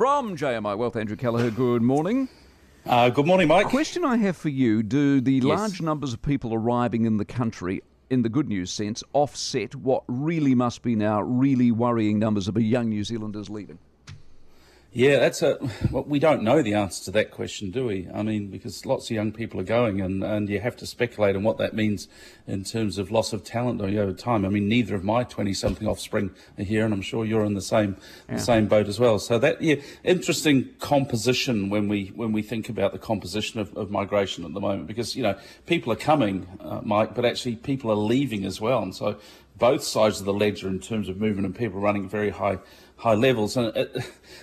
From JMI Wealth, Andrew Kelleher, good morning. Uh, good morning, Mike. Question I have for you Do the yes. large numbers of people arriving in the country, in the good news sense, offset what really must be now really worrying numbers of young New Zealanders leaving? Yeah, that's a. Well, we don't know the answer to that question, do we? I mean, because lots of young people are going, and, and you have to speculate on what that means in terms of loss of talent over time. I mean, neither of my twenty-something offspring are here, and I'm sure you're in the same yeah. the same boat as well. So that yeah, interesting composition when we when we think about the composition of, of migration at the moment, because you know people are coming, uh, Mike, but actually people are leaving as well, and so both sides of the ledger in terms of movement and people running at very high high levels. And it,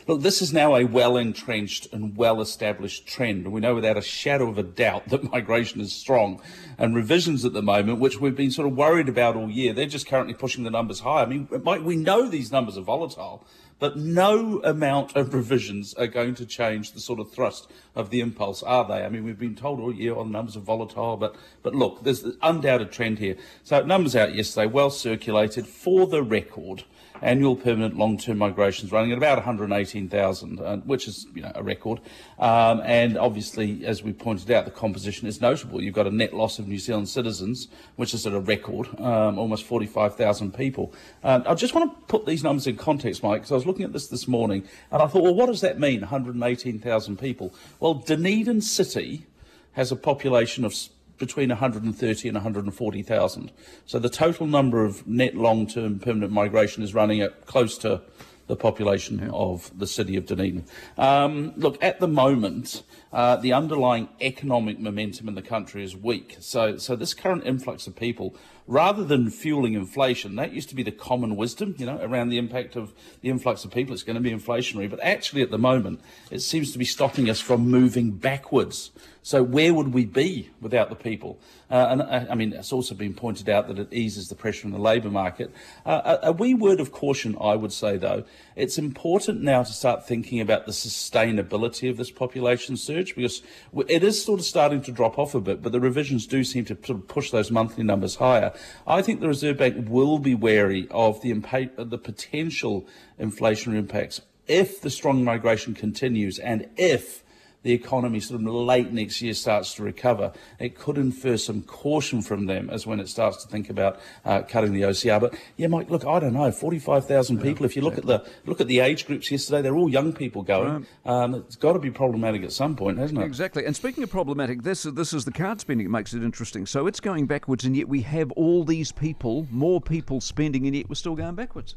look, this is now a well entrenched and well established trend. And we know without a shadow of a doubt that migration is strong. And revisions at the moment, which we've been sort of worried about all year, they're just currently pushing the numbers higher. I mean, we know these numbers are volatile. But no amount of revisions are going to change the sort of thrust of the impulse, are they? I mean, we've been told all year, oh, the numbers are volatile, but, but look, there's an undoubted trend here. So numbers out yesterday, well circulated. For the record, annual permanent long-term migrations running at about 118,000, uh, which is you know a record. Um, and obviously, as we pointed out, the composition is notable. You've got a net loss of New Zealand citizens, which is at a record, um, almost 45,000 people. Um, I just want to put these numbers in context, Mike, because I was looking at this this morning, and I thought, well, what does that mean? 118,000 people. Well, Dunedin City has a population of between 130 and 140,000. So the total number of net long-term permanent migration is running at close to the population yeah. of the city of Dunedin. Um, look, at the moment, uh, the underlying economic momentum in the country is weak. So, so this current influx of people, rather than fueling inflation, that used to be the common wisdom, you know, around the impact of the influx of people. It's going to be inflationary, but actually, at the moment, it seems to be stopping us from moving backwards. So where would we be without the people? Uh, and uh, I mean, it's also been pointed out that it eases the pressure on the labour market. Uh, a, a wee word of caution, I would say, though, it's important now to start thinking about the sustainability of this population surge because it is sort of starting to drop off a bit, but the revisions do seem to push those monthly numbers higher. I think the Reserve Bank will be wary of the, the potential inflationary impacts if the strong migration continues and if the economy sort of late next year starts to recover, it could infer some caution from them as when it starts to think about uh, cutting the OCR. But yeah, Mike, look, I don't know, 45,000 people. if you look at the look at the age groups yesterday, they're all young people going. Um, it's got to be problematic at some point, hasn't it? Exactly. And speaking of problematic, this this is the card spending that makes it interesting. So it's going backwards, and yet we have all these people, more people spending, and yet we're still going backwards.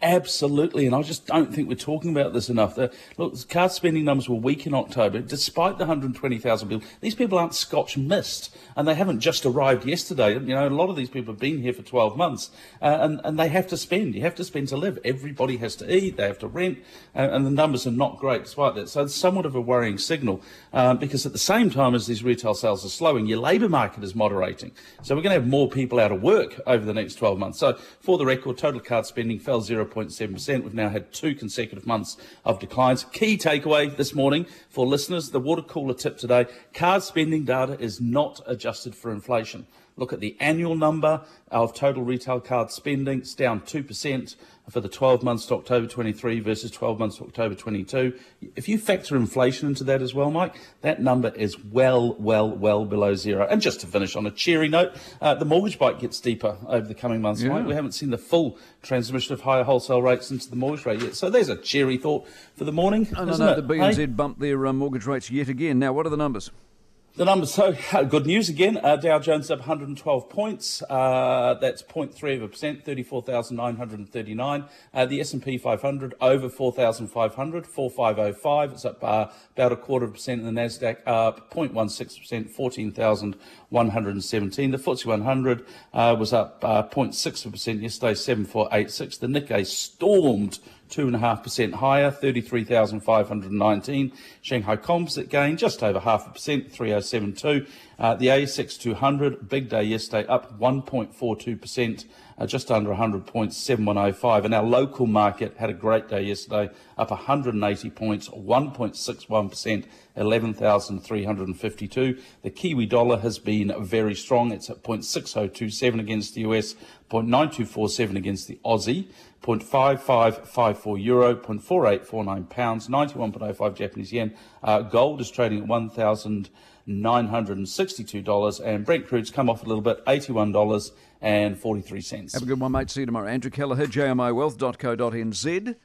Absolutely, and I just don't think we're talking about this enough. The, look, card spending numbers were weak in October, despite the 120,000 people. These people aren't Scotch mist, and they haven't just arrived yesterday. You know, a lot of these people have been here for 12 months, uh, and, and they have to spend. You have to spend to live. Everybody has to eat, they have to rent, uh, and the numbers are not great despite that. So it's somewhat of a worrying signal, um, because at the same time as these retail sales are slowing, your labour market is moderating. So we're going to have more people out of work over the next 12 months. So for the record, total card spending fell 0. 0.7%. We've now had two consecutive months of declines. Key takeaway this morning for listeners the water cooler tip today card spending data is not adjusted for inflation. Look at the annual number of total retail card spending. It's down 2% for the 12 months to October 23 versus 12 months to October 22. If you factor inflation into that as well, Mike, that number is well, well, well below zero. And just to finish on a cheery note, uh, the mortgage bite gets deeper over the coming months, yeah. Mike. We haven't seen the full transmission of higher wholesale rates into the mortgage rate yet. So there's a cheery thought for the morning. I know, the BNZ hey? bumped their uh, mortgage rates yet again. Now, what are the numbers? The numbers, so good news again. Uh, Dow Jones up 112 points. Uh, that's 0.3 of a percent, 34,939. Uh, the S&P 500 over 4,500, 4505. It's up uh, about a quarter of a percent. And the Nasdaq up 0.16 percent, 14,117. The FTSE 100 uh, was up 0.6 uh, of a percent yesterday, 7486. The Nikkei stormed 2.5% higher, 33,519. Shanghai Composite gain just over half a percent, 3072. Uh, the ASX 200, big day yesterday, up 1.42% uh, just under 100 points, 7105. And our local market had a great day yesterday, up 180 points, 1.61%, 11,352. The Kiwi dollar has been very strong. It's at 0.6027 against the US, 0.9247 against the Aussie. 0.5554 euro, 0.4849 pounds, 91.05 Japanese yen. Uh, gold is trading at 1,000. $962. And Brent crude's come off a little bit, $81.43. Have a good one, mate. See you tomorrow. Andrew Kelleher, jmiwealth.co.nz.